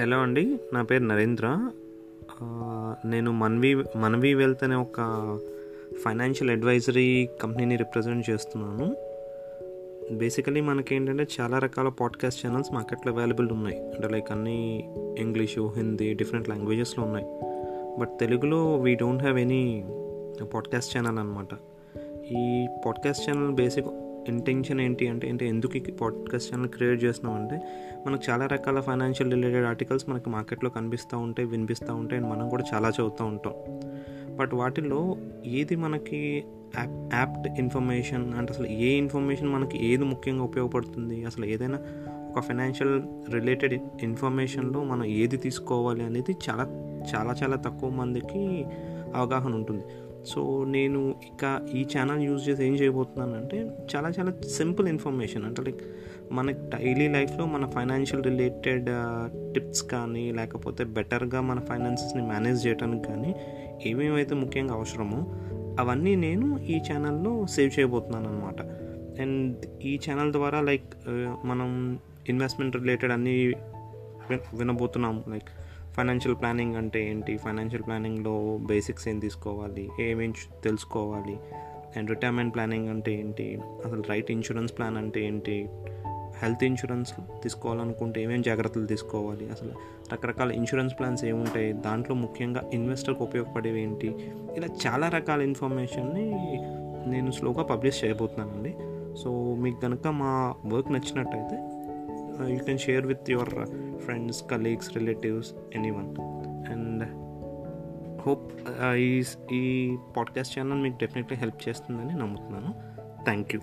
Hello అండి నా పేరు నరేంద్ర. నేను మన్వి మన్వి వెల్త్ అనే ఒక ఫైనాన్షియల్ అడ్వైజరీ కంపెనీని రిప్రజెంట్ చేస్తున్నాను. బేసికలీ మనకి ఏంటంటే చాలా రకాల పాడ్కాస్ట్ ఛానల్స్ మార్కెట్లో అవైలబుల్ ఉన్నాయి. అంటే లైక్ అన్ని ఇంగ్లీషు హిందీ డిఫరెంట్ లాంగ్వేజెస్లో ఉన్నాయి. బట్ తెలుగులో we don't have any podcast channel అనమాట ఈ పాడ్కాస్ట్ ఛానల్ బేసిక్ ఇంటెన్షన్ ఏంటి అంటే అంటే ఎందుకు ఈ పాడ్కాస్ట్ ఛానల్ క్రియేట్ చేస్తున్నామంటే మనకు చాలా రకాల ఫైనాన్షియల్ రిలేటెడ్ ఆర్టికల్స్ మనకి మార్కెట్లో కనిపిస్తూ ఉంటాయి వినిపిస్తూ ఉంటాయి అండ్ మనం కూడా చాలా చదువుతూ ఉంటాం. బట్ వాటిలో ఏది మనకి యాప్ యాప్ట్ ఇన్ఫర్మేషన్ అంటే అసలు ఏ ఇన్ఫర్మేషన్ మనకి ఏది ముఖ్యంగా ఉపయోగపడుతుంది అసలు ఏదైనా ఒక ఫైనాన్షియల్ రిలేటెడ్ ఇన్ఫర్మేషన్లో మనం ఏది తీసుకోవాలి అనేది చాలా చాలా చాలా తక్కువ మందికి అవగాహన ఉంటుంది. సో నేను ఇక ఈ ఛానల్ యూజ్ చేసి ఏం చేయబోతున్నాను అంటే చాలా చాలా సింపుల్ ఇన్ఫర్మేషన్ అంటే. లైక్ మన డైలీ లైఫ్లో మన ఫైనాన్షియల్ రిలేటెడ్ టిప్స్ కానీ లేకపోతే బెటర్గా మన ఫైనాన్సెస్ని మేనేజ్ చేయడానికి కానీ ఏమేమైతే ముఖ్యంగా అవసరమో అవన్నీ నేను ఈ ఛానల్లో సేవ్ చేయబోతున్నాను అనమాట అండ్ ఈ ఛానల్ ద్వారా లైక్ uh, మనం ఇన్వెస్ట్మెంట్ రిలేటెడ్ అన్నీ వినబోతున్నాం లైక్ ఫైనాన్షియల్ ప్లానింగ్ అంటే ఏంటి? ఫైనాన్షియల్ ప్లానింగ్లో బేసిక్స్ ఏం తీసుకోవాలి? ఏమేం తెలుసుకోవాలి? అండ్ రిటైర్మెంట్ ప్లానింగ్ అంటే ఏంటి? అసలు రైట్ ఇన్సూరెన్స్ ప్లాన్ అంటే ఏంటి? హెల్త్ ఇన్సూరెన్స్ తీసుకోవాలనుకుంటే ఏమేమి జాగ్రత్తలు తీసుకోవాలి? అసలు రకరకాల ఇన్సూరెన్స్ ప్లాన్స్ ఏముంటాయి? దాంట్లో ముఖ్యంగా ఇన్వెస్టర్కి ఉపయోగపడేవి ఏంటి? ఇలా చాలా రకాల ఇన్ఫర్మేషన్ని నేను స్లోగా పబ్లిష్ చేయబోతున్నానండి. సో మీకు కనుక మా వర్క్ నచ్చినట్టయితే you can share with your friends colleagues relatives any one and hope ఈ ఈ పాడ్కాస్ట్ ఛానల్ మీకు డెఫినెట్లీ హెల్ప్ చేస్తుందని నమ్ముతున్నాను. Thank you